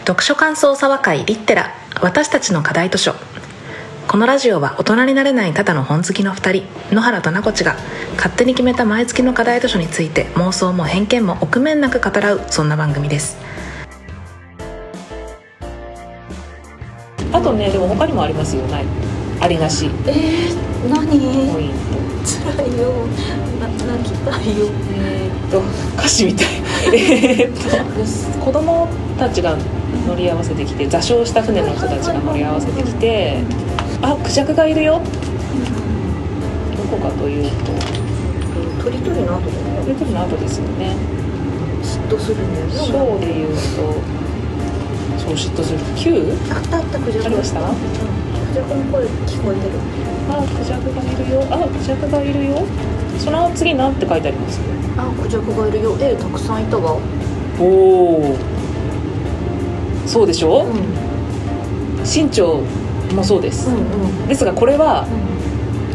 読書感想沢会リッテラ。私たちの課題図書。このラジオは大人になれないただの本好きの2人。野原となこちが勝手に決めた毎月の課題図書について妄想も偏見も臆面なく語らうそんな番組です。あとねでも他にもありますよないありなし。えー、何？ポイント。辛いよ。な泣きたいよ。えーっと歌詞みたい。えーっと子供たちが乗り合わせてきて座礁した船の人たちが乗り合わせてきてあクジャクがいるよ。どこかというと。鳥鳥の後だね。出てるの後ですよね。嫉妬するんだよねショーでいうとそう嫉妬する。Q? あったあったクジャク。ありました？うん。クジャクの声聞こえてる。あクジャクがいるよ。あクジャクがいるよその次なんて書いてあります？あクジャクがいるよ。えたくさんいたわ。おおそうでしょ、うん。身長もそうです、うんうん。ですがこれは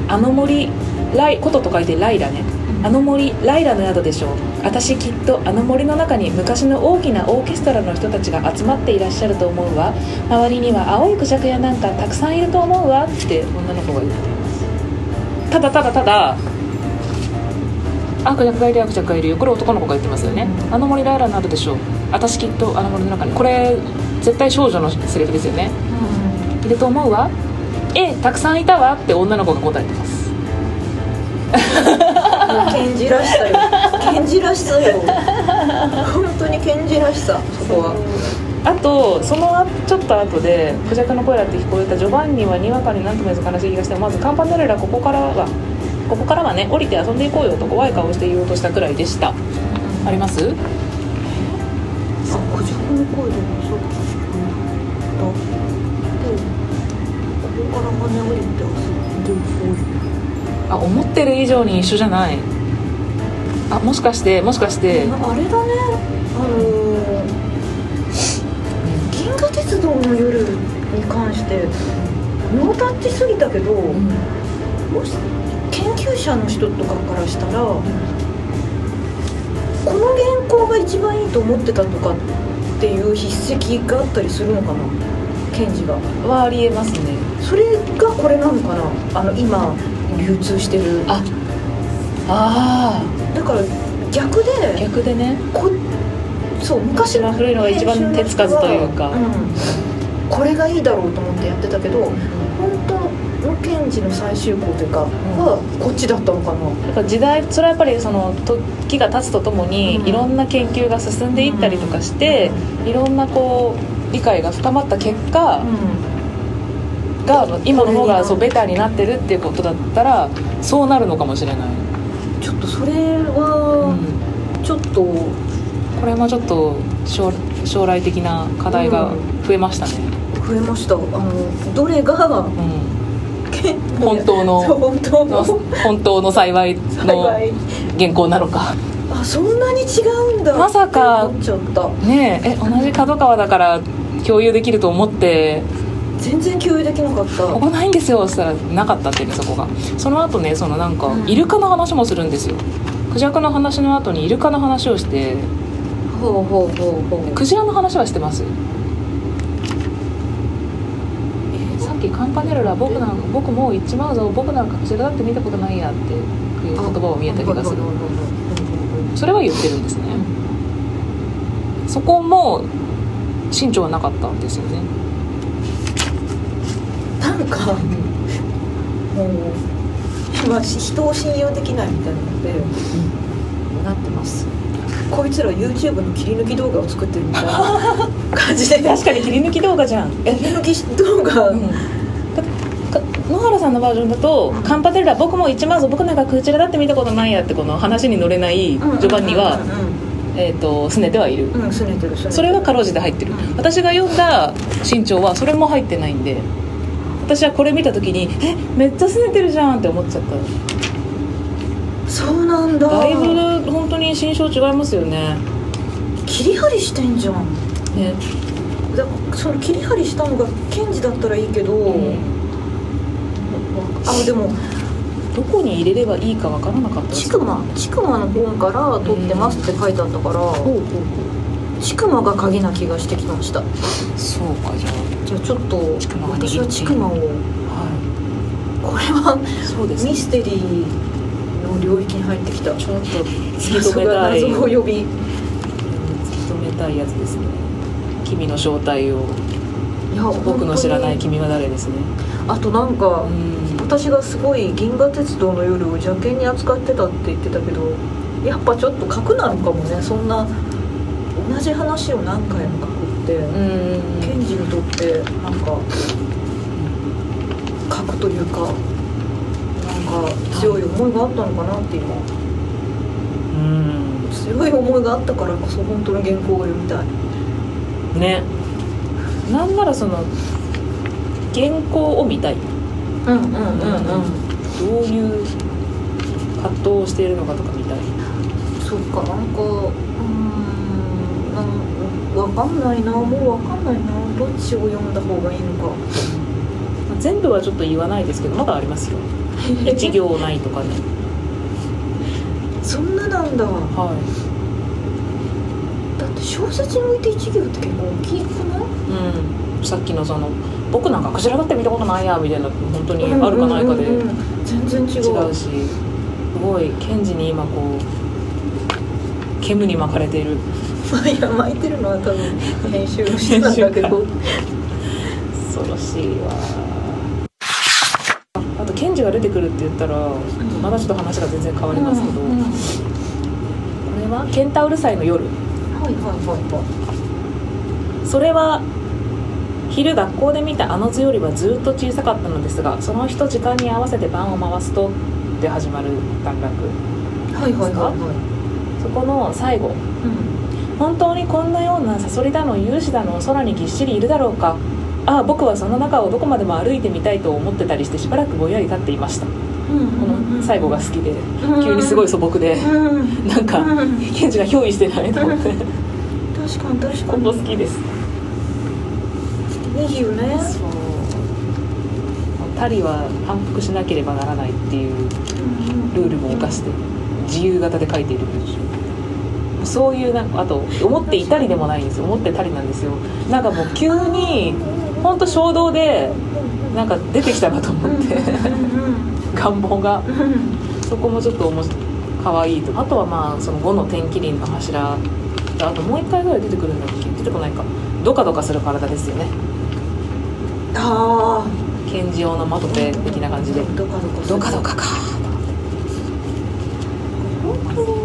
あの森ライことと書いてライラね。あの森ライラの宿でしょう。私きっとあの森の中に昔の大きなオーケストラの人たちが集まっていらっしゃると思うわ。周りには青いクジャクやなんかたくさんいると思うわ。って女の子が言っています。ただただただあクジャクがいるよクジャクがいるよ。これ男の子が言ってますよね。あの森ライラの宿でしょう。私きっとあの森の中に。これ絶対少女のセリフですよね。いると思うわ。ええたくさんいたわ。って女の子が答えてます。ケンジらしさよ。ケンジらしさよ。本当にケンジらしさそこは。あとそのちょっと後でクジャクの声だって聞こえたジョバンニはにわかになんとも言えず悲しい気がしてまずカンパネルラここからはここからはね降りて遊んでいこうよと怖い顔して言おうとしたくらいでした。あります？あクジャクの声でもさっき聞こえたでここから羽降りて遊んでいこうよあ思ってる以上に一緒じゃない。あもしかしてもしかして。あれだね。あのー銀河鉄道の夜に関してノータッチすぎたけど、もし研究者の人とかからしたら、この原稿が一番いいと思ってたとかっていう筆跡があったりするのかな？検事が。はありえますね。それがこれなのかな？あの今流通してる。ああだから逆であ逆でね。こそう昔一番古いのが一番手つかずというか。うん、これがいいだろうと思ってやってたけど本当の検事の最終稿というかはこっちだったのかな、やっぱ時代それはやっぱりその時が経つとともに、うん。いろんな研究が進んでいったりとかして、いろんなこう理解が深まった結果が、今の方がそうベターになってるっていうことだったらそうなるのかもしれない、ちょっとそれはちょっと、これもちょっと将将来的な課題が増えましたね、増えました。あのどれがうん 本当の本当の。の 本当の幸いの原稿なのか。あそんなに違うんだ。まさか。ねえ。え同じ角川だから共有できると思って。全然共有できなかった。ここないんですよ。そしたらなかったってねそこが。その後ねそのなんかうん。イルカの話もするんですよ。クジャクの話の後にイルカの話をして。ほうほうほうほう。クジラの話はしてますえーさっきカンパネルラ僕なんか僕もう行っちまうぞ僕なんかクジラだって見たことないやっていう言葉を見えた気がする。それは言ってるんですね。そこも身長はなかったんですよね。なんかもう今人を信用できないみたいなので、なってますこいつら YouTube の切り抜き動画を作ってるみたいな感じで。確かに切り抜き動画じゃん。え切り抜き動画、うん。野原さんのバージョンだと「カンパテルラ僕も行っちまうぞ僕なんかクジラだって見たことないや」ってこの話に乗れないジョバンニはうえーと拗ねてはいる。んうんうんすねてる。それがかろうじて入ってる。うん。私が読んだ身長はそれも入ってないんで私はこれ見た時に「えめっちゃ拗ねてるじゃん」って思っちゃったそうなんだ。だいぶ本当に心象違いますよね。切り張りしてんじゃん。ね。だその切り張りしたのが検事だったらいいけど、あでも。どこに入れればいいかわからなかったちくまちくまの本から撮ってますって書いてあったから、ほうほうほちくまが鍵な気がしてきました。そうかじゃじゃあちょっと私はちくまを。あはこれはいそうですね。ミステリーの領域に入ってきた。ちょっと突き止めたい。謎を呼び突き止めたいやつですね。君の正体を。いや僕の知らない本君は誰ですね。あとなんかうん。私がすごい銀河鉄道の夜を邪険に扱ってたって言ってたけどやっぱちょっと核なのかもねそんな同じ話を何回も書くって、うん。検事にとってなんか核というかか強い思いがあったのかなって今。うん。強い思いがあったからこそ本当の原稿が読みたい。ね。なんならその原稿を見たい。うんうんうんうん。どういう葛藤をしているのかとか見たい。そうかなんかうーんなんわかんないなもうわかんないな。どっちを読んだ方がいいのか。まあ全部はちょっと言わないですけどまだありますよ 一行ないとかね。そんななんだ。はだって小説において一行って結構大きくない？いうん。さっきのその僕なんかクジラだって見たことないやみたいな本当にあるかないかで。うんうんうん全然違違ううしすごい検事に今こう煙に巻かれている。いや巻いてるのは多分編集の人なんだけど。恐ろしいわああと検事が出てくるって言ったらまだちょっと話が全然変わりますけど、うんうんこれはケンタウル祭の夜。はいはいはい。はいそれは昼学校で見たあの図よりはずっと小さかったのですがその日と時間に合わせて番を回すとで始まる段落。はいはいはいはい。そこの最後。本当にこんなようなサソリだの勇士だの空にぎっしりいるだろうかああ僕はその中をどこまでも歩いてみたいと思ってたりしてしばらくぼんやり立っていました。この最後が好きで急にすごい素朴でうんなんかうんケンジが憑依してないと思って。確かに確かに。好きです。いいよね。そう。タリは反復しなければならないっていうルールも犯して自由形で書いている文章。そういうなんかあと思っていたりでもないんですよ。思ってたりなんですよ。なんかもう急に本当衝動でなんか出てきたなと思って。願望が。そこもちょっと面白い可愛いと。あとはまあその5の天気輪の柱。あともう一回ぐらい出てくるんだっけ？出てこないか。ドカドカする体ですよね。あ検事用のマトペ的な感じで。ドカドカドカドカか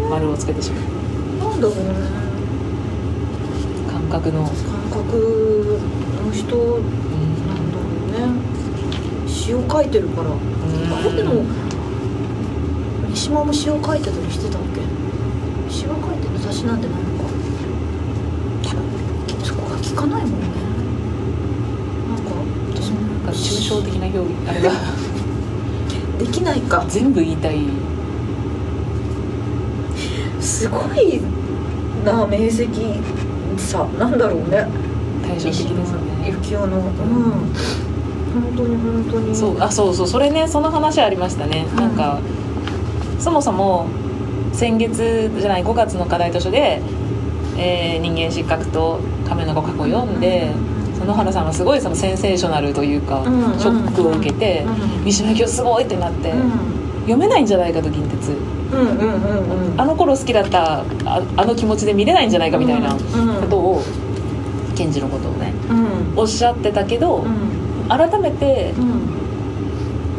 丸をつけてしまう。なんだろうね。感覚の、感覚の人うんなんだろうね。詩を書いてるから。あれでも三島も詩を書いてたりしてたっけ？詩は書いてる雑誌なんてないのか。そこが聞かないもんね。なんか私もなんか抽象的な表現。あれが できないか。全部言いたい。すごいな明晰さ。なんだろうね。対照的ですよね幸男のうん。本当に本当に。そうあそうそうそれねその話ありましたね、うん。なんかそもそも先月じゃない5月の課題図書で、えー人間失格と亀の互角を読んで、その原さんはすごいそのセンセーショナルというか、うんうんショックを受けて、うん三島由紀夫すごいってなって、うん。読めないんじゃないかと銀鉄。うんうんうんうん。あの頃好きだったああの気持ちで見れないんじゃないかみたいなことを、ケンジのことをおっしゃってたけど、うん。改めてうん。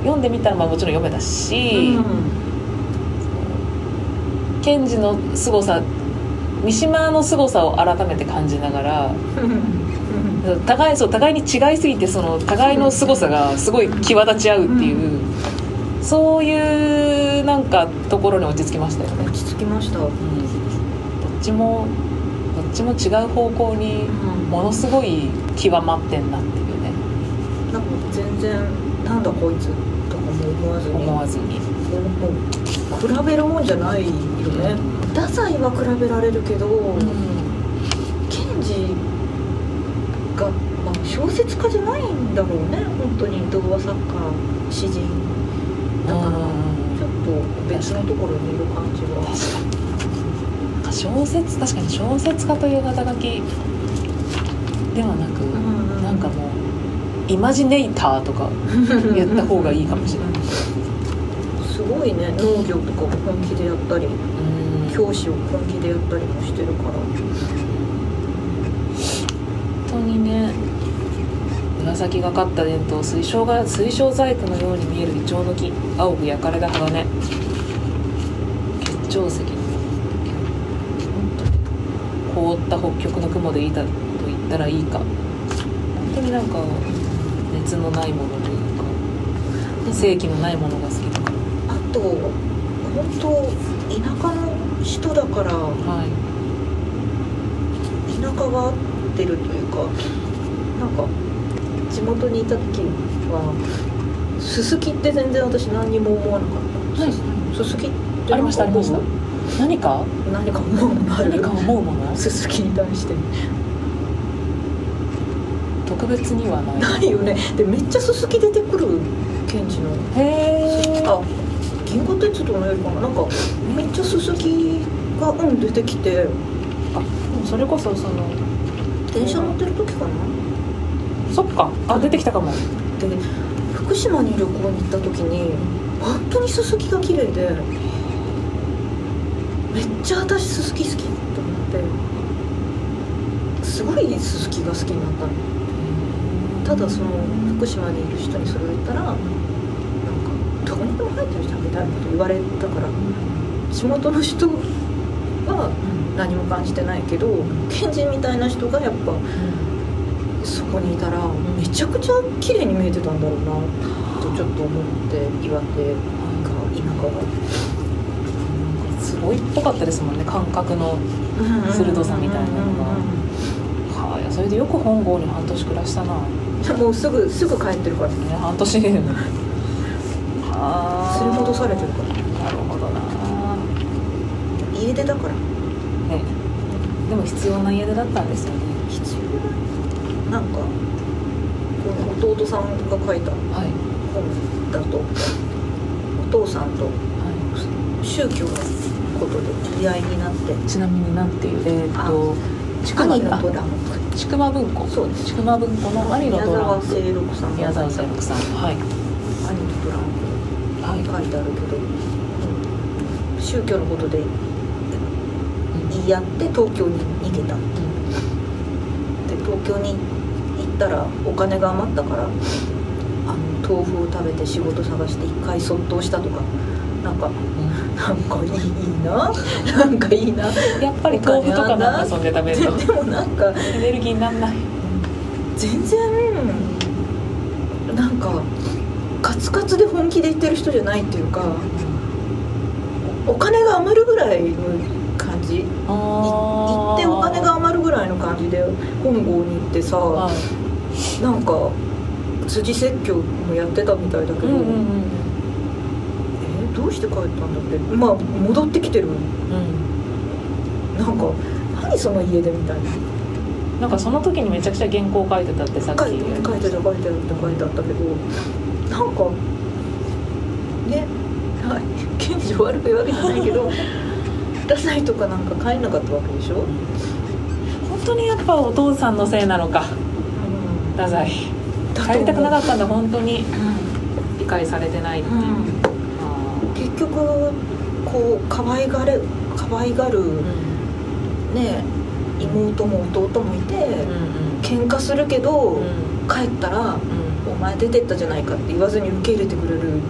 読んでみたらまあもちろん読めたし、ケンジの凄さ三島の凄さを改めて感じながらうん。互いそう互いに違いすぎてその互いの凄さがすごい際立ち合うっていう、そういうなんかところに落ち着きましたよね、落ち着きました。うん、どっちもどっちも違う方向にものすごい極まってんなっていうね。なんか全然なんだこいつとかも思わずに。思わずに、比べるもんじゃないよね。太宰は比べられるけど、ケンジが、まあ、小説家じゃないんだろうね。本当に童話作家詩人。だからちょっと別のところにいる感じは。確か小説確かに小説家という肩書きではなく、んなんかもうイマジネーターとか言った方がいいかもしれない。すごいね農業とかも本気でやったりうん。教師を本気でやったりもしてるから。本当にね紫がかった伝統水晶が水晶細工のように見えるイチョウの木青く焼かれた鋼結晶石の凍った北極の雲でいたらいいか。本当になんか熱のないものというか正気のないものが好きだか。らあと本当田舎の人だからはい。田舎が合ってるというかなんか地元にいた時はすすきって全然私何にも思わなかった、はいす。すきってありましたありました。何か？何か思うものあか思うもの？すすきに対して特別にはない。ないよね。でめっちゃすすき出てくる検事の。へえあ銀河鉄道のよりかな。なんかめっちゃすすきがうん出てきて。それこそその電車乗ってる時かな。そっか。あ出てきたかも。で福島に旅行に行った時に本当にすすきが綺麗でめっちゃ私すすき好きと思ってすごいすすきが好きになったのただその福島にいる人にそれを言ったらなんかどこにでも入ってるじゃんみたいなこと言われたから地元の人は何も感じてないけど県人みたいな人がやっぱそこにいたらめちゃくちゃ綺麗に見えてたんだろうなとちょっと思って岩手が田舎がすごいっぽかったですもんね感覚の鋭さみたいなのが。はあそれでよく本郷に半年暮らしたな。ねもうすぐすぐ帰ってるから半年。はあ連れ戻されてるからなるほどな。家出だから。ねでも必要な家出だったんですよね。必要ななんかこの弟さんが書いた。はい。本だと。お父さんと。は宗教のことで言い合いになって。いちなみになんていうえーっと兄のちくま文庫。そうです。ちくま文庫の兄の宮トランプ沢清六さんが宮沢清六さんはい。兄のトランプはい。書いてあるけど、うん。宗教のことで言い合って東京に逃げたで東京に行ったらお金が余ったからあの豆腐を食べて仕事探して一回卒倒したとかなんかなんかいいななんかいいな？やっぱり豆腐とかなんか遊んで食べるとでもなんかエネルギーになんない？全然なんかカツカツで本気で言ってる人じゃないっていうかお金が余るぐらいの感じ？い行ってお金が余るぐらいの感じで本郷に行ってさ、はい。なんか辻説教もやってたみたいだけど、うんうんうんして帰ったんだって。まあ戻ってきてる。うん。なんか何その家でみたいな。なんかその時にめちゃくちゃ原稿書いてたってさっき。書いて書いてた書いてた書いてあったけど。なんかねはい検事悪く言うわけじゃないけど 太宰とかなんか帰んなかったわけでしょ、本当にやっぱお父さんのせいなのか。うん。太宰帰りたくなかったんだ本当に。理解されてないっていう、うん。あ結局こう可愛がれ可愛がるね妹も弟もいて、うんうん。喧嘩するけど、うん。帰ったらうん「お前出てったじゃないか」って言わずに受け入れてくれる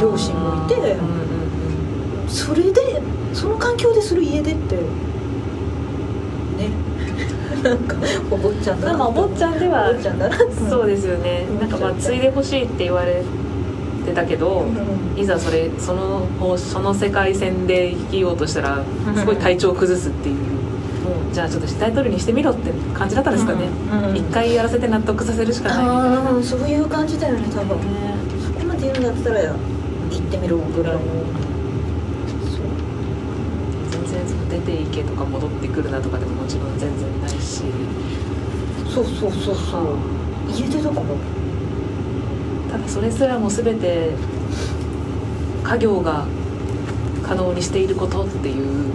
両親もいてうんうんうん。それでその環境でする家出ってね。なんかお坊ちゃんだなまあお坊ちゃんではそうですよね。なんかまあ継いでほしいって言われてたけど、うんいざそれその方その世界線で生きようとしたらすごい体調を崩すっていう、じゃあちょっと死体取りにしてみろって感じだったんですかね。うんうん一、回やらせて納得させるしかない。みそういう感じだよね多分。ねそこまで言うんだったら行ってみろぐらいのそう出ていけとか戻ってくるなとかでももちろん全然ないし。そうそうそうそう。家出だからただそれすらも全て家業が可能にしていることっていう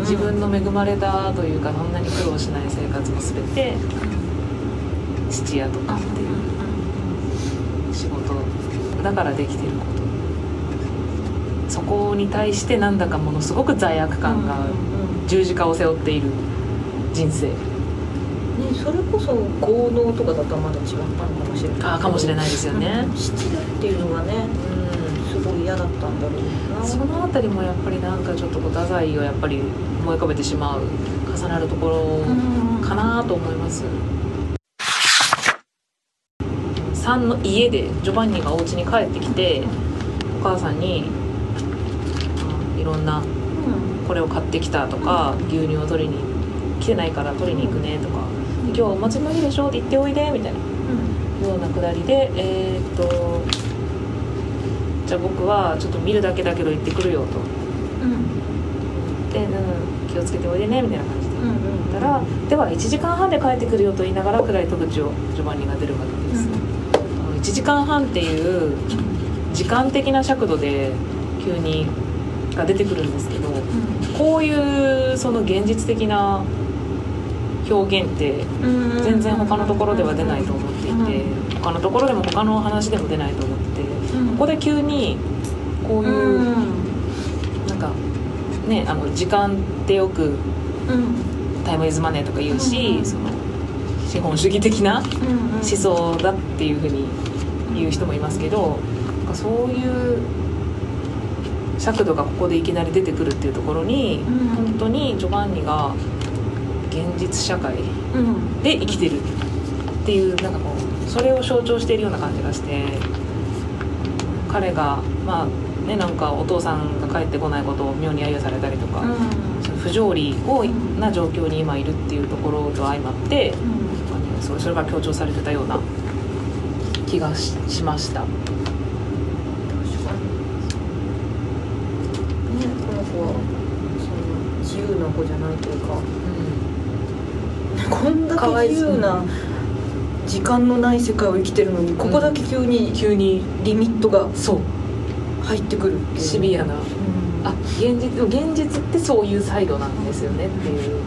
自分の恵まれたというかそんなに苦労しない生活も全て質屋とかっていう仕事だからできてること。そこに対してなんだかものすごく罪悪感が十字架を背負っている人生。ね、それこそ豪農とかだとまだ違ったのかもしれない。あーかもしれないですよね。うん。質屋っていうのがねうんすごい嫌だったんだろうな。その辺りもやっぱりなんかちょっとこう太宰をやっぱり思い浮かべてしまう重なるところかなと思います。3の家でジョバンニがお家に帰ってきてお母さんにあいろんなうん。これを買ってきたとか牛乳を取りに来てないから取りに行くねとか今日お祭りの日でしょ？って言っておいでみたいな。ようなくだりでえーっとじゃあ僕はちょっと見るだけだけど行ってくるよと。うん。で、うん、気をつけておいでねみたいな感じで。うんうん言ったらでは1時間半で帰ってくるよと言いながら暗い戸口をジョバンニが出るわけです、あの1時間半っていう時間的な尺度で急にが出てくるんですけどこういうその現実的な表現ってうん。全然他のところでは出ないと思っていて他のところでも他の話でも出ないと思っててここで急にこういううん。なんかねあの時間ってよくうん。タイムイズマネーとか言うし、うんその資本主義的なうん。思想だっていうふうに言う人もいますけどなんかそういう尺度がここでいきなり出てくるっていうところに、うん。本当にジョバンニが現実社会うん。で生きてるっていうなんかこうそれを象徴しているような感じがして彼がまあねなんかお父さんが帰ってこないことを妙に揶揄されたりとか、その不条理をな状況に今いるっていうところと相まってなん。かねそれそれが強調されてたような気がししました。確かに。ねこの子はその自由な子じゃないというかこんだけ自由な時間のない世界を生きてるのにここだけ急に急にリミットがそう。入ってくるっていう。シビアな。うん。あ現実現実ってそういうサイドなんですよねっていう。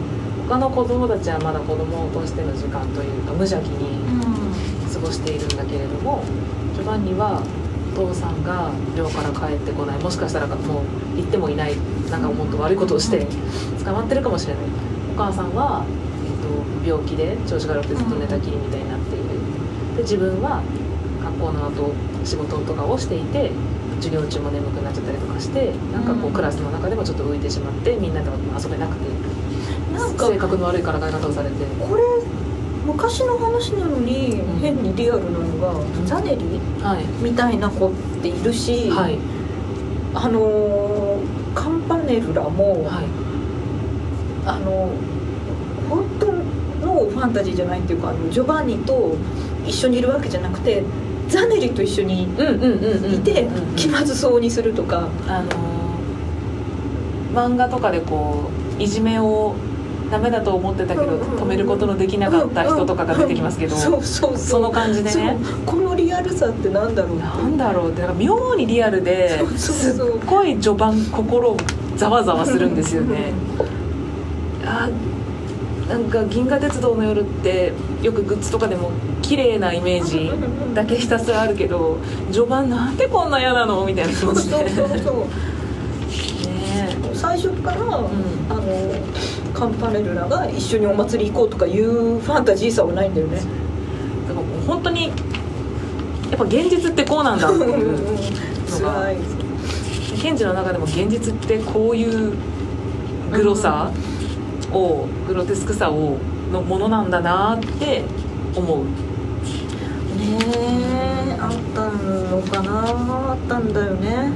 他の子供たちはまだ子供としての時間というか無邪気に過ごしているんだけれどもジョバンニはお父さんが寮から帰ってこない。もしかしたらもう行ってもいないなんかもっと悪いことをして捕まってるかもしれない。お母さんは、えっと、病気で調子が悪くてずっと寝たきりみたいになっている。で自分は学校の後仕事とかをしていて授業中も眠くなっちゃったりとかしてなんかこううん。クラスの中でもちょっと浮いてしまってみんなと遊べなくて。なんか性格の悪いからかい方をされて。これ昔の話なのにうん。変にリアルなのが、ん。ザネリ？はい。みたいな子っているし、はい。あのーカンパネルラも、はい。あのァンタジーじゃないっていうかあのジョバンニと一緒にいるわけじゃなくてザネリと一緒にいて気まずそうにするとか、あのー漫画とかでこういじめをダメだと思ってたけど止めることのできなかった人とかが出てきますけど、その感じでねこのリアルさってなんだろうなんだろうってなんか妙にリアルですっごい序盤心ざわざわするんですよね。あなんか銀河鉄道の夜ってよくグッズとかでも綺麗なイメージだけひたすらあるけど序盤なんでこんな嫌なの？みたいな。気持ちでそうそうそう。ね最初から、ん。あのカンパネルラが一緒にお祭り行こうとかいうファンタジーさはないんだよね。だから本当にやっぱ現実ってこうなんだっていうのが辛いケンジの中でも現実ってこういうグロさ？をグロテスクさをのものなんだなって思う。ねえあったのかなあったんだよね。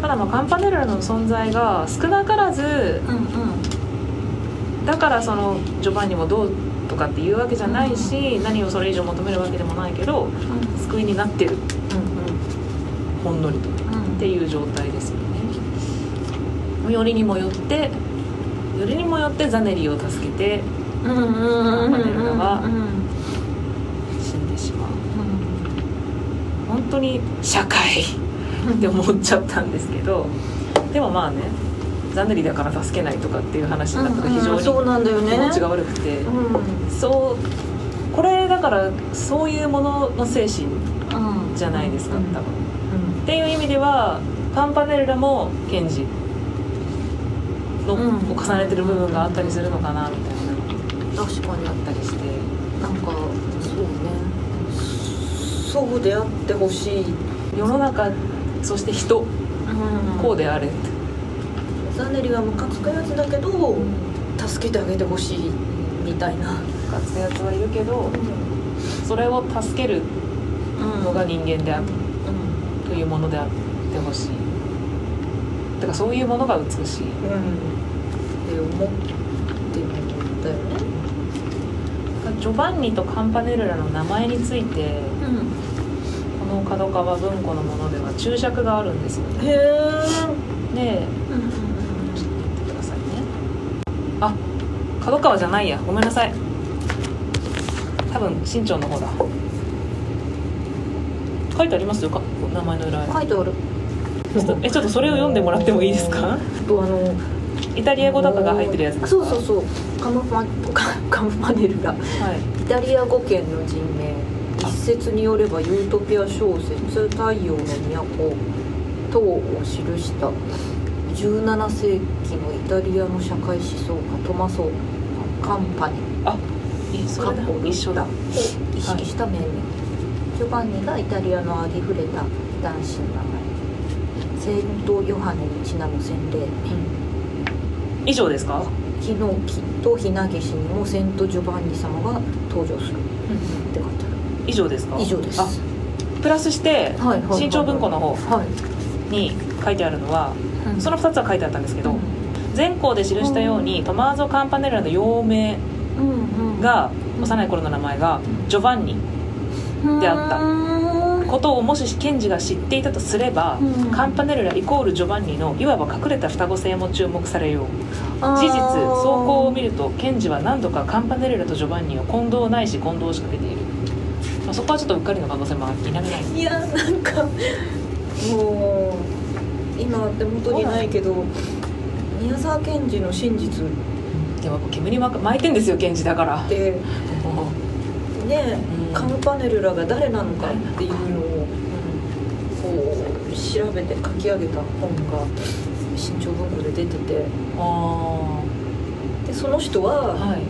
ただまあカンパネルラの存在が少なからずうんうん。だからそのジョバンニもどうとかっていうわけじゃないし何をそれ以上求めるわけでもないけど救いになってる。ほんのりと。っていう状態ですよね。よりにもよってよりにもよってザネリを助けてパネルラはうん死んでしまう本当に社会って思っちゃったんですけどでもまあねザネリだから助けないとかっていう話になったら非常に気持ちが悪くて、うんそうこれだからそういうものの精神うんじゃないですか、うん多分。うんっていう意味ではカンパネルラもケンジの、うんを重ねてる部分があったりするのかなみたいな。確かにあったりして。なんかそうね。そうであってほしい、世の中そして人。うん。こうであれ。って、ザネリはムカつくやつだけど助けてあげてほしいみたいな、勝つやつはいるけどそれを助けるのが人間である。うん。というものであってほしいだからそういうものが美しい。うん。って思ってるんだよねジョバンニとカンパネルラの名前についてうんこの角川文庫のものでは注釈があるんですよね。へえでうん言ってくださいね。あ角川じゃないや。ごめんなさい。多分新潮の方だ。書いてありますよ。か名前の裏に書いてあるちょっとえちょっとそれを読んでもらってもいいですか？とあのイタリア語とかが入ってるやつですか？そうそうそう。カムパカカムパネルラはい。イタリア語圏の人名一説によればユートピア小説「太陽の都」等を記した。17世紀のイタリアの社会思想家トマソ・カンパニ。あそれだ。一緒だ。を意識した命名、ジョバンニがイタリアのありふれた男子の名前セイント・ヨハネにちなむ洗礼以上ですか、ヒノキとヒナゲシにもセント・ジョバンニ様が登場するって書いてあ以上ですかる以上ですあプラスしてはい新潮文庫の方はい、に書いてあるのはその2つは書いてあったんですけど、うん前項で記したようにトマーゾ・カンパネルラの幼名うんうんが幼い頃の名前がジョバンニであったうんことをもしケンジが知っていたとすれば、うん。カンパネルライコールジョバンニのいわば隠れた双子性も注目されよう。事実走行を見るとケンジは何度かカンパネルラとジョバンニを混同ないし混同しかけている、まあ、そこはちょっとうっかりの可能性も否めない。いやなんかもう今手元にないけど宮沢賢治の真実。っでも煙ま巻いてんですよケンジだから。ね、うんカムパネルラが誰なのかっていうのをこう調べて書き上げた本が新潮文庫で出てて。あでその人あははい。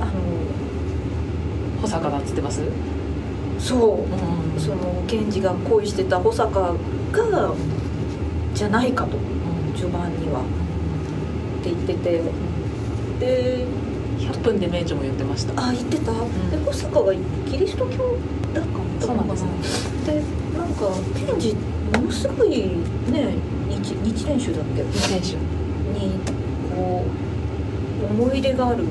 あの保坂だっつってます？そう。うん。その賢治が恋してた保坂がじゃないかと序盤には。って言ってて。で100分で名著も言ってました。あ言ってた、ん。で保坂がキリスト教だったそうなんですねでなんか賢治ものすごいね日日蓮宗だっけ？選手にこう思い入れがあるも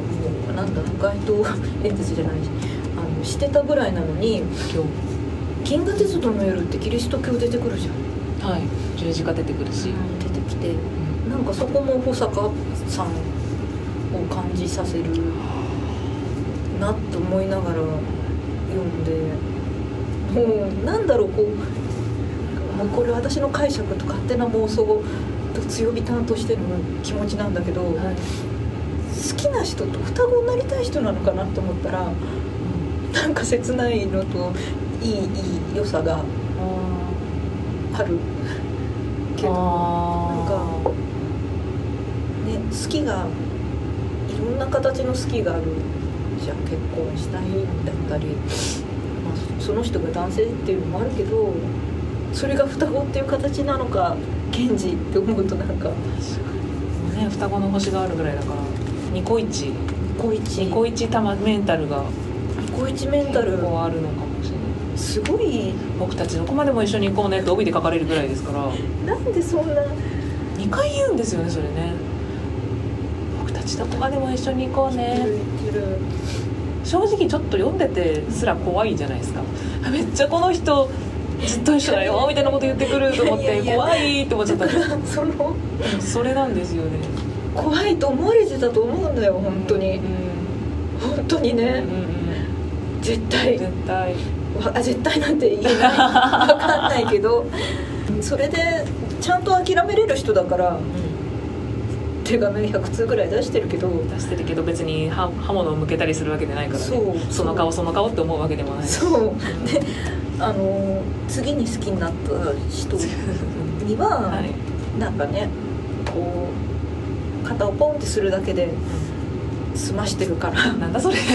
うなんだ街頭演説じゃないしあのしてたぐらいなのに今「銀河鉄道の夜」ってキリスト教出てくるじゃん。日はい。十字架出てくるし、出てきてなんかそこも保坂さんを感じさせるなと思いながら読んでもうなんだろうこうもうこれ私の解釈と勝手な妄想と強火担としての気持ちなんだけど、はい。好きな人と双子になりたい人なのかなと思ったらなんか切ないのといいいい良さがあるけどなんかね好きがな形の好きがあるじゃん結婚したいだったり、まあ、その人が男性っていうのもあるけどそれが双子っていう形なのか賢治って思うとなんかね双子の星があるぐらいだからニコイチ。小一ニコイチたまメンタルが小一メンタル。あるのかもしれない。すごい。僕たちどこまでも一緒に行こうねって帯で書かれるぐらいですから。なんでそんな。2回言うんですよねそれね僕たちどこまでも一緒に行こう言ね。正直ちょっと読んでてすら怖いじゃないですか。あめっちゃこの人ずっと一緒だよみたいなこと言ってくると思って怖いって思っちゃった。そのそれなんですよね。怖いと思われてたと思うんだよ本当に。うん本当にね。絶対。絶対。わあ絶対なんて言えない。わかんないけど。それでちゃんと諦めれる人だからうん手紙100通ぐらい出してるけど出してるけど別に刃刃物を向けたりするわけでないからね。そう。その顔その顔って思うわけでもない。そう。であの次に好きになった人には、はい。なんかねこう肩をポンってするだけで済ましてるから。なんだそれ。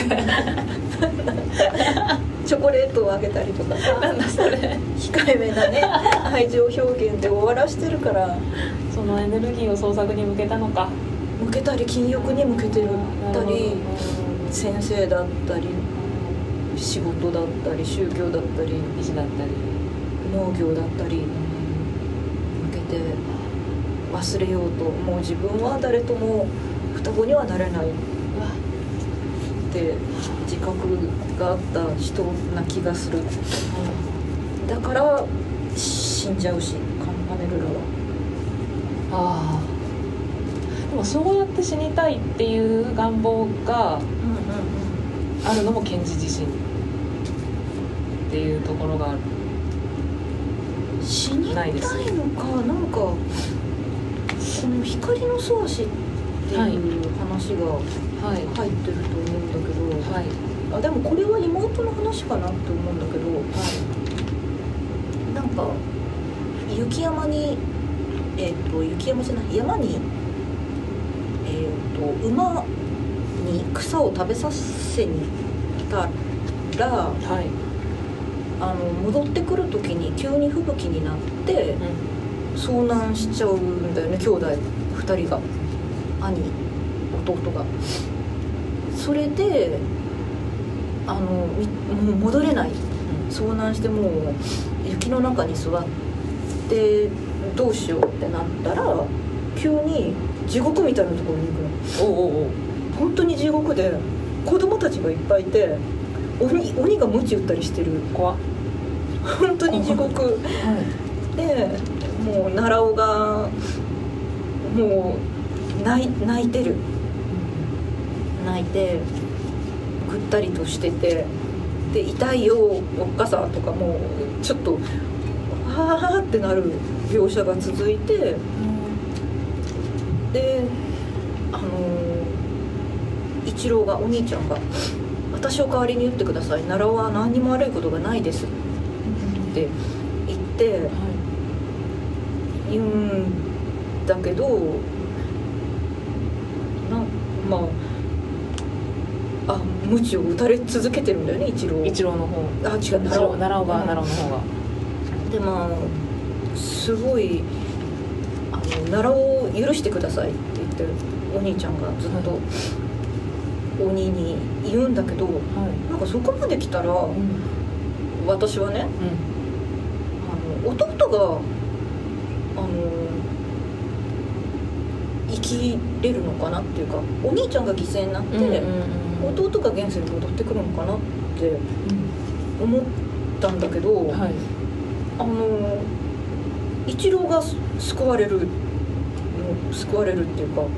チョコレートをあげたりとかさ。なんだそれ。控えめなね愛情表現で終わらしてるからそのエネルギーを創作に向けたのか。向けたり禁欲に向けてるたり先生だったり仕事だったり宗教だったり医師だったり農業だったり向けて忘れようともう自分は誰とも双子にはなれないって自覚があった人な気がする。だから死んじゃうしカンパネルラはああでもそうやって死にたいっていう願望があるのも賢治自身っていうところがある。死にたないのかなんかこの光の素足っていう話がはい。入ってると思うんだけど、はい。あでもこれは妹の話かなって思うんだけどなんか雪山にえっ、と雪山じゃない山にえっ、と馬に草を食べさせに来たらはい。はいあの戻ってくる時に急に吹雪になってう遭難しちゃうんだよね兄弟2人が。兄弟が。それであのみもう戻れない。ん。遭難してもう雪の中に座ってどうしようってなったら急に地獄みたいなところに行くの。おうおう本当に地獄で子供たちがいっぱいいて鬼鬼が鞭打ったりしてる。怖っ。本当に地獄。はい。でもう奈良尾がもう泣い泣いてる。泣いてぐったりとしててで痛いよおっかさんとかもうちょっとわーってなる描写が続いてであのー一郎がお兄ちゃんが「私を代わりに言ってください。奈良尾は何にも悪いことがないです」って言って言うんだけどなまああ鞭を打たれ続けてるんだよね一郎一郎の方。あ違う一郎奈良尾がうん奈良尾の方が。でまあすごいあの奈良を許してくださいって言ってお兄ちゃんがずっと鬼に言うんだけどはい。なんかそこまで来たらうん。私はねうん。あの弟があの生きれるのかなっていうかお兄ちゃんが犠牲になって、うん。弟が現世に戻ってくるのかなって思ったんだけど、はい。あの一郎が救われるの救われるっていうかうんうんう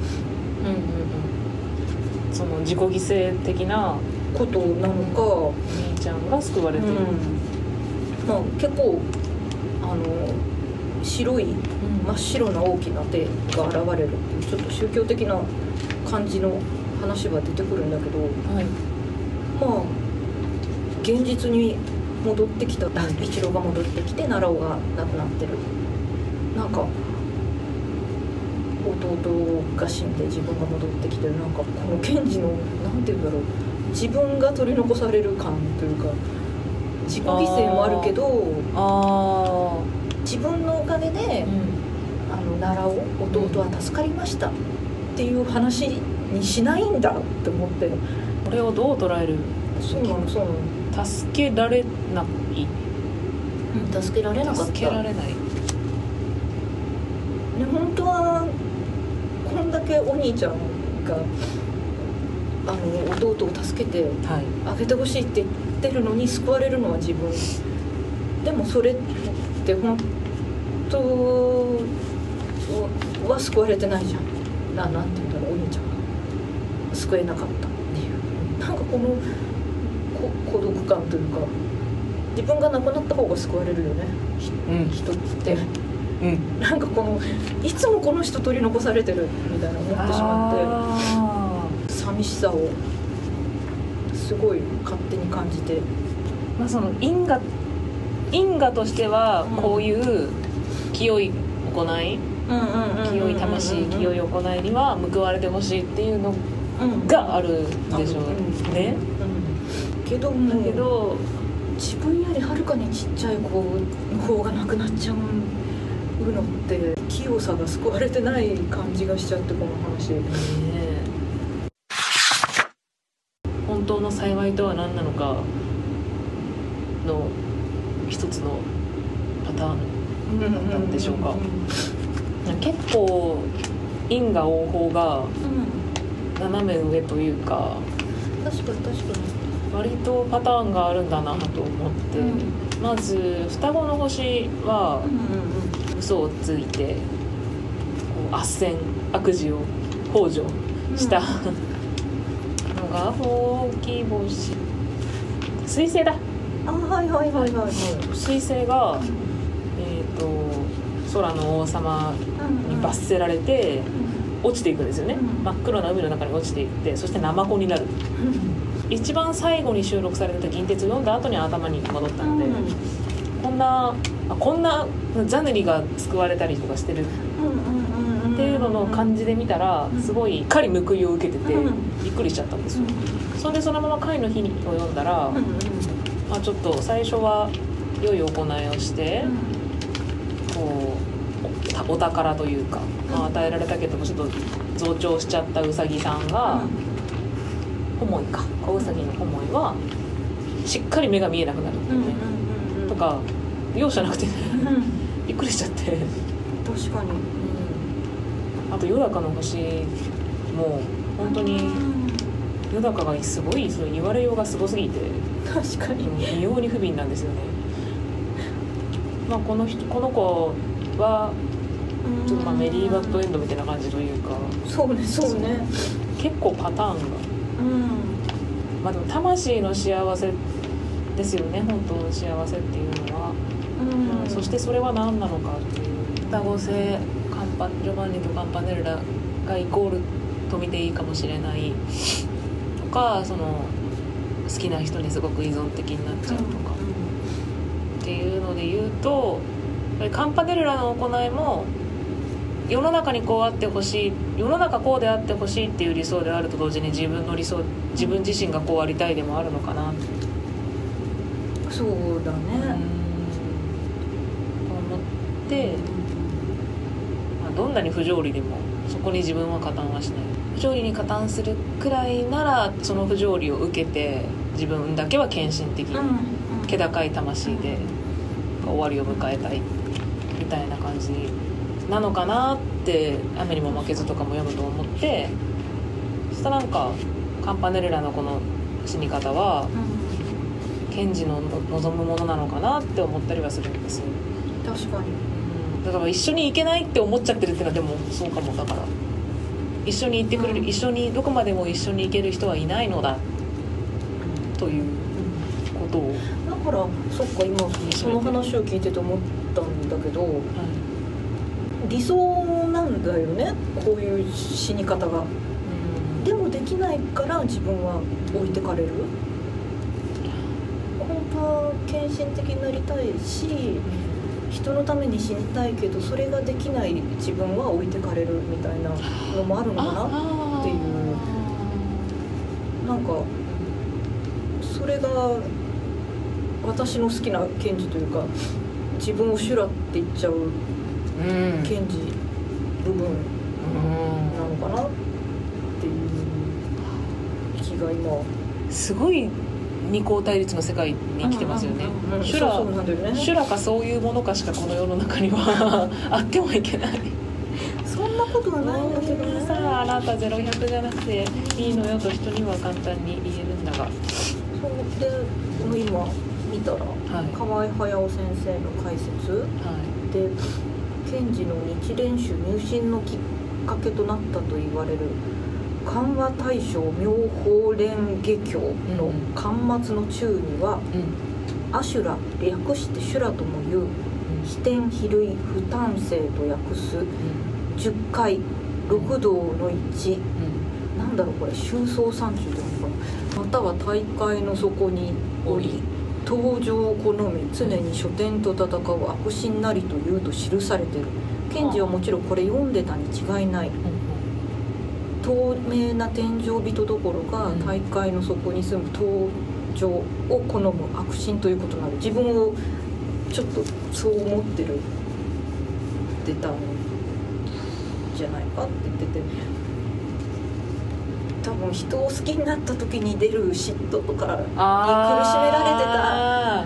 ん。その自己犠牲的なことなのか、お兄ちゃんが救われてる、うん。まあ、結構あの白い真っ白な大きな手が現れるっていうちょっと宗教的な感じの話は出てくるんだけどはい。まあ現実に戻ってきた一郎が戻ってきて奈良尾が亡くなってるなんか弟が死んで自分が戻ってきてるなんかこの賢治のなんて言うんだろう自分が取り残される感というか自己犠牲もあるけどあ自分のおかげであうん。あの奈良尾弟は助かりましたっていう話にしないんだって思ってこれをどう捉える？そうなのそうなの。助けられない。うん助けられなかった。助けられないね本当はこんだけお兄ちゃんがあの弟を助けてはい。あげてほしいって言ってるのに救われるのは自分。でもそれって本当は救われてないじゃん。ななんて言うんだろうお兄ちゃんが。救えなかったっていう。なんかこのこ孤独感というか自分が亡くなった方が救われるよね。ひうん。人ってうん。なんかこのいつもこの人取り残されてるみたいな思ってしまってあ寂しさをすごい勝手に感じて。ーまあその因果因果としてはうん。こういう清い行い清い魂清い行いには報われてほしいっていうのがあるんでしょうね。けどだもけど自分よりはるかにちっちゃい子の方が亡くなっちゃうのって清さが救われてない感じがしちゃってこの話。ね本当の幸いとは何なのかの一つのパターンなんでしょうか。結構因果応報がうん。斜め上というか確かに確か割とパターンがあるんだなと思って、にまず双子の星はうんうん嘘をついてこう斡旋悪事を幇助した。のがほうき星。彗星だ。あはいはいはいはいはい。彗星が、えー、と空の王様に罰せられて落ちていくんですよね、うん。真っ黒な海の中に落ちていってそしてナマコになる。一番最後に収録されてた「銀鉄」を読んだ後に頭に戻ったので、こんなあこんなザネリが救われたりとかしてるっていうのの感じで見たらうん。すごい狩り報いを受けててうん。びっくりしちゃったんですよ。それでそのまま「貝の日」を読んだら、まあ、ちょっと最初は良い行いをしてこうおお宝というか、まあ、与えられたけどもちょっと増長しちゃったウサギさんがホモイか。子ウサギのホモイはしっかり目が見えなくなるっていうね。とか容赦なくてびっくりしちゃって。確かに。あと夜中の星も本当に夜中がすごいその言われようがすごすぎて確かに。異様に不憫なんですよね、まあ、この人この子はちょっとまあメリーバッドエンドみたいな感じというか。そうねそうね。結構パターンが。うん。まあでも魂の幸せですよね本当の幸せっていうのは、うん。そしてそれは何なのかっていう。双子性カンパジョバンニとカンパネルラがイコールと見ていいかもしれない。とかその好きな人にすごく依存的になっちゃうとか。っていうので言うとカンパネルラの行いも世の中にこうあってほしい世の中こうであってほしいっていう理想であると同時に自分の理想自分自身がこうありたいでもあるのかな。ってそうだね。思って、まあ、どんなに不条理でもそこに自分は加担はしない。不条理に加担するくらいならその不条理を受けて自分だけは献身的に気高い魂で終わりを迎えたいみたいな感じなのかなって「雨にも負けず」とかも読むと思って。そしたらなんかカンパネルラのこの死に方は賢治の望むものなのかなって思ったりはするんですよ。確かに。うん。だから一緒に行けないって思っちゃってるっていうのはでもそうかもだから。一緒に行ってくれる、うん。一緒にどこまでも一緒に行ける人はいないのだ。ということを、だからそっか今その話を聞いてて思ったんだけど理想なんだよね？こういう死に方が。でもできないから自分は置いてかれる？本当は献身的になりたいし人のために死にたいけどそれができない自分は置いてかれるみたいなのもあるのかなあっていう。なんかそれが私の好きな賢治というか自分を修羅って言っちゃう。うん。賢治部分なのかなっていう気が今。すごい二項対立の世界に生きてますよね。修羅修羅かそういうものかしかこの世の中には あってはいけない。そんなことはないんだけどさあなた0100じゃなくていいのよと人には簡単に言えるんだが。そう。で今見たらはい。河合駿先生の解説。はで賢治の日蓮宗入信のきっかけとなったと言われる漢和大正妙法蓮華経の巻末の中には、いうん。アシュラ略して修羅ともいう飛天比類不単性と訳す10回六道の1なんだろうこれ周走山中っていうのかな？または大海の底に降り登場を好み常に書店と戦う悪心なりというと記されてる。賢治はもちろんこれ読んでたに違いない透明な天井人どころかうん。大海の底に住む登場を好む悪心ということなの自分をちょっとそう思ってるってたんじゃないかって言ってて。多分人を好きになった時に出る嫉妬とかあ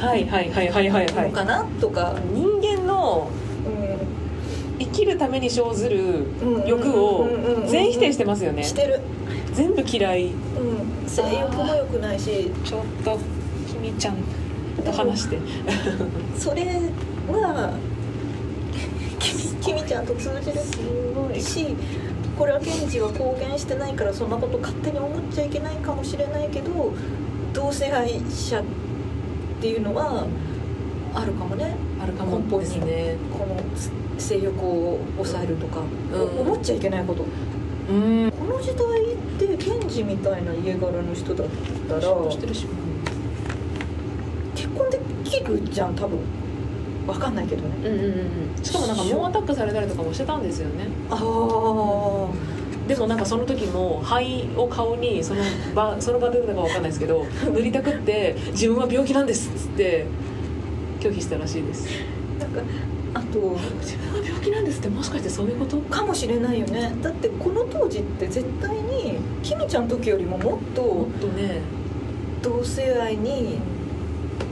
ー。はいはいはいはいはいはい。のかなとか、人間のきるために生ずるん。欲を全否定してますよね。してる、全部嫌い。うん、性欲も良くないしちょっと君ちゃんと話して。それはきみちゃんと通じるすごい。しこれは検事は公言してないからそんなこと勝手に思っちゃいけないかもしれないけど同性愛者っていうのはあるかもねあるかもですねこの性欲を抑えるとか、うん。思っちゃいけないこと。うん。この時代って検事みたいな家柄の人だったらしてるし結婚できるじゃん多分。わかんないけどね。うんうんうんうん。しかもなんか猛アタックされたりとかもしてたんですよね。ああでもなんかその時も灰を顔にその場その場で出たかわかんないですけど 塗りたくって自分は病気なんですっつって拒否したらしいです。なんかあと自分は病気なんですってもしかしてそういうこと？かもしれないよねだってこの当時って絶対にキミちゃんの時よりももっもとっとね。同性愛に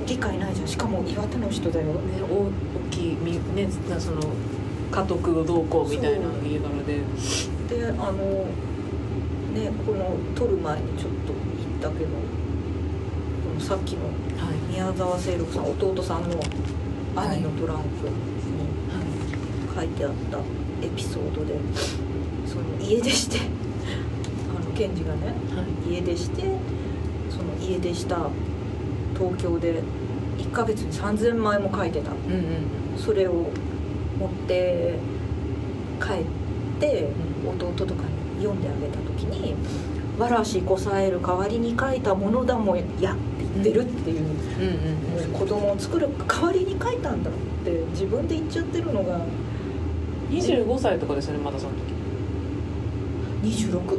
理解ないじゃん。しかも岩手の人だよ。ね大大きいみねなその家督をどうこうみたいな家柄でであのねこの撮る前にちょっと言ったけどこのさっきのはい。宮沢清六さん弟さんの兄のトランクに書いてあったエピソードでその家出して あの検事がねはい。家出してその家出した東京で1ヶ月に3000枚も書いてた。うんうんそれを持って帰って弟とかに読んであげた時に「わらしこさえる代わりに書いたものだもんや」っってるっていう、うんうんうん。もう子供を作る代わりに書いたんだって自分で言っちゃってるのが。25歳とかですよねまだその時。26、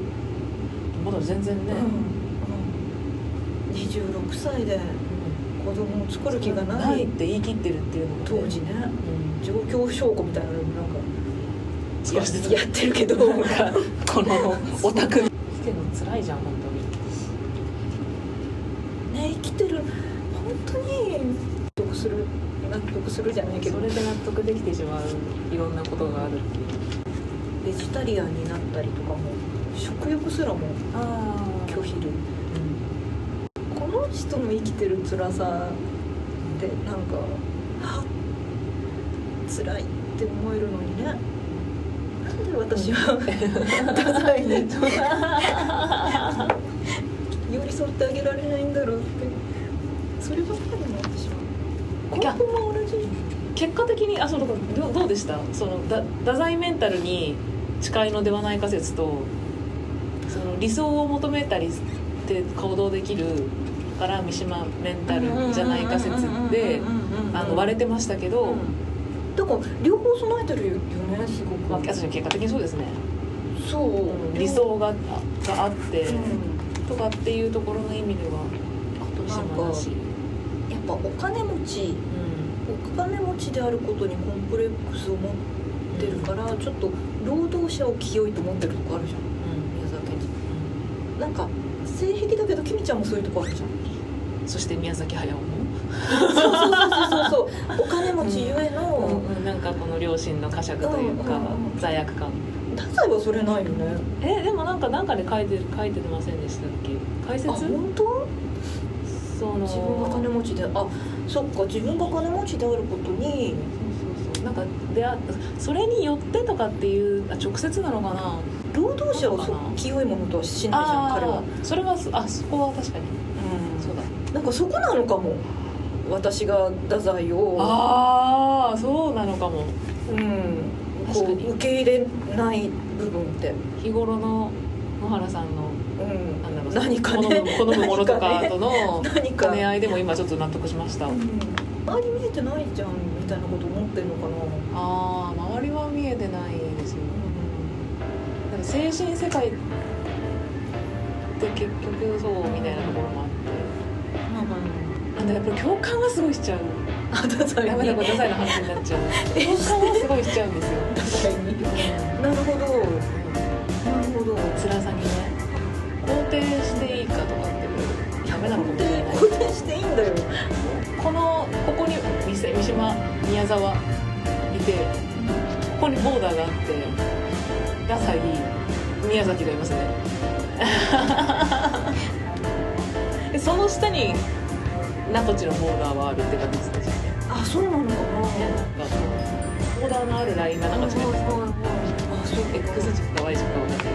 まだ全然ね、うんうん、26歳で子供を作る気がない。って言い切ってるっていうのもね。当時ね。うん。状況証拠みたいなのなんかややってるけど。このオタク。生きてるの辛いじゃん本当にね生きてる本当に納得する納得するじゃないけどそれで納得できてしまういろんなことがあるっていう。ベジタリアンになったりとかも食欲すらもあ拒否る。この人の生きてる辛さってなんかはっ辛いって思えるのにね。なんで私は 太宰に 寄り添ってあげられないんだろうって。そればっかり思ってしまう同じ結果的にあそうどうどうでした？そのだ太宰メンタルに近いのではないか説とその理想を求めたりって行動できるから三島メンタルじゃないか説であの割れてましたけど、だから両方備えてるよねすごく、まあ、私結果的にそうですね、そう。理想ががあって、うん。とかっていうところの意味では島だし、ぱお金持ちお金持ちであることにコンプレックスを持ってるから、ちょっと労働者を清いと思ってるとこあるじゃん。うん。宮沢賢治なんか性癖だけど君ちゃんもそういうとこあるじゃん。そして宮崎駿も、そうそうそうそうそう。お金持ちゆえの、うん。なんかこの両親の呵責というか、うんうんうん罪悪感。太宰はそれないよね。えでもなんかなんかで書いてる書いてませんでしたっけ？解説？あ本当？その自分が金持ちであそっか自分が金持ちであることに。そうそうそう。なんかであそれによってとかっていうあ直接なのかな。労働者を清いものとはしないじゃん彼は。それはそあそこは確かに。そうだ。なんかそこなのかも。私が太宰を、ああそうなのかも。うん、こう受け入れない部分って、日頃の野原さんの何かね。好むものとかとの何か。兼ね合いでも今ちょっと納得しました、うん。周り見えてないじゃんみたいなこと思ってんのかな、ああ周りは見えてないですよ。なん。か精神世界って結局そうみたいなところもあって。なんだやっぱり共感はすごいしちゃう。あ太宰にダメだこれダサいの話になっちゃう。え共感はすごいしちゃうんですよ。なるほど。なるほど。辛さにね肯定していいかとかってもしれない肯定していいんだよ。このここに三島宮沢いてここにボーダーがあって太宰宮崎がいますね。でその下に名土地のボーダーはあるって感じですね。あそうなのかな。なんかボーダーのあるラインがなんか違いますねあそうか X 軸か Y 軸か分かんない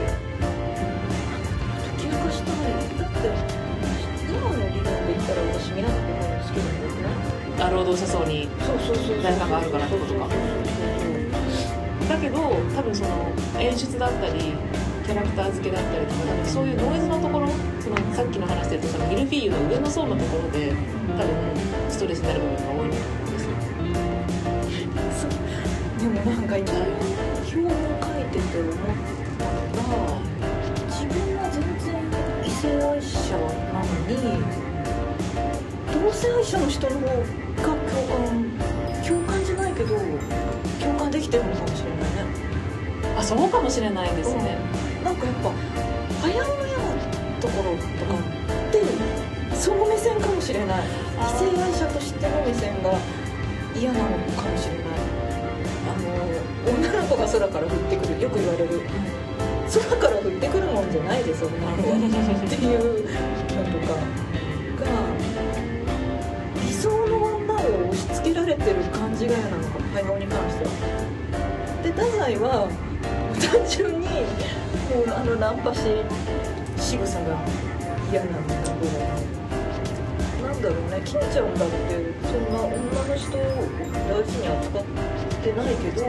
あ労働者層にそうそうそうそう誰かがあるからってことか。だけど多分その演出だったりキャラクター付けだったりとか多分そういうノイズのところそのさっきの話で言ったそのミルフィーユの上の層のところで多分ストレスになる部分が多いと思うんですよ。でもなんか今表を書いてて思った者なのに同性愛者の人の方が共感共感じゃないけど共感できてるのかもしれないね。あそうかもしれないですね、なんかやっぱ早の嫌なところとかってその目線かもしれない。異性愛者としての目線が嫌なのかもしれない。あの女の子が空から降ってくるよく言われる空から降ってくるもんじゃないです女のはっていうのとかが理想の女を押し付けられてる感じが嫌なのかも早尾に関してはで太宰は単純にもうあのナンパし仕草が嫌なんだけどなんだろうね金ちゃんだってそんな女の人を大事に扱ってないけど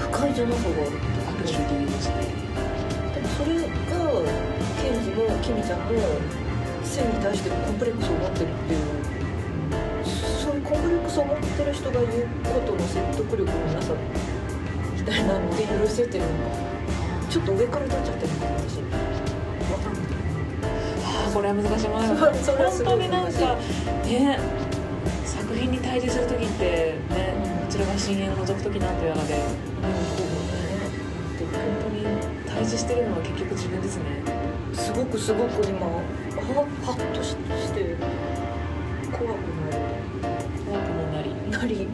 不快じゃなさがあるある種理由ですねでもそれがケンジもキミちゃんも性に対してコンプレックスを持ってるっていうそういうコンプレックスを持ってる人が言うことの説得力のなさみたいなので許せてるのかちょっと上から立っちゃってるのか私わかんないこれは難しいものそれそれはす本当になんかね作品に対峙する時ってねこちらが深淵を覗く時なんとやらで対峙してるのは結局自分ですね。すごくすごく今はハッとしして怖くなる。怖くもなり。なり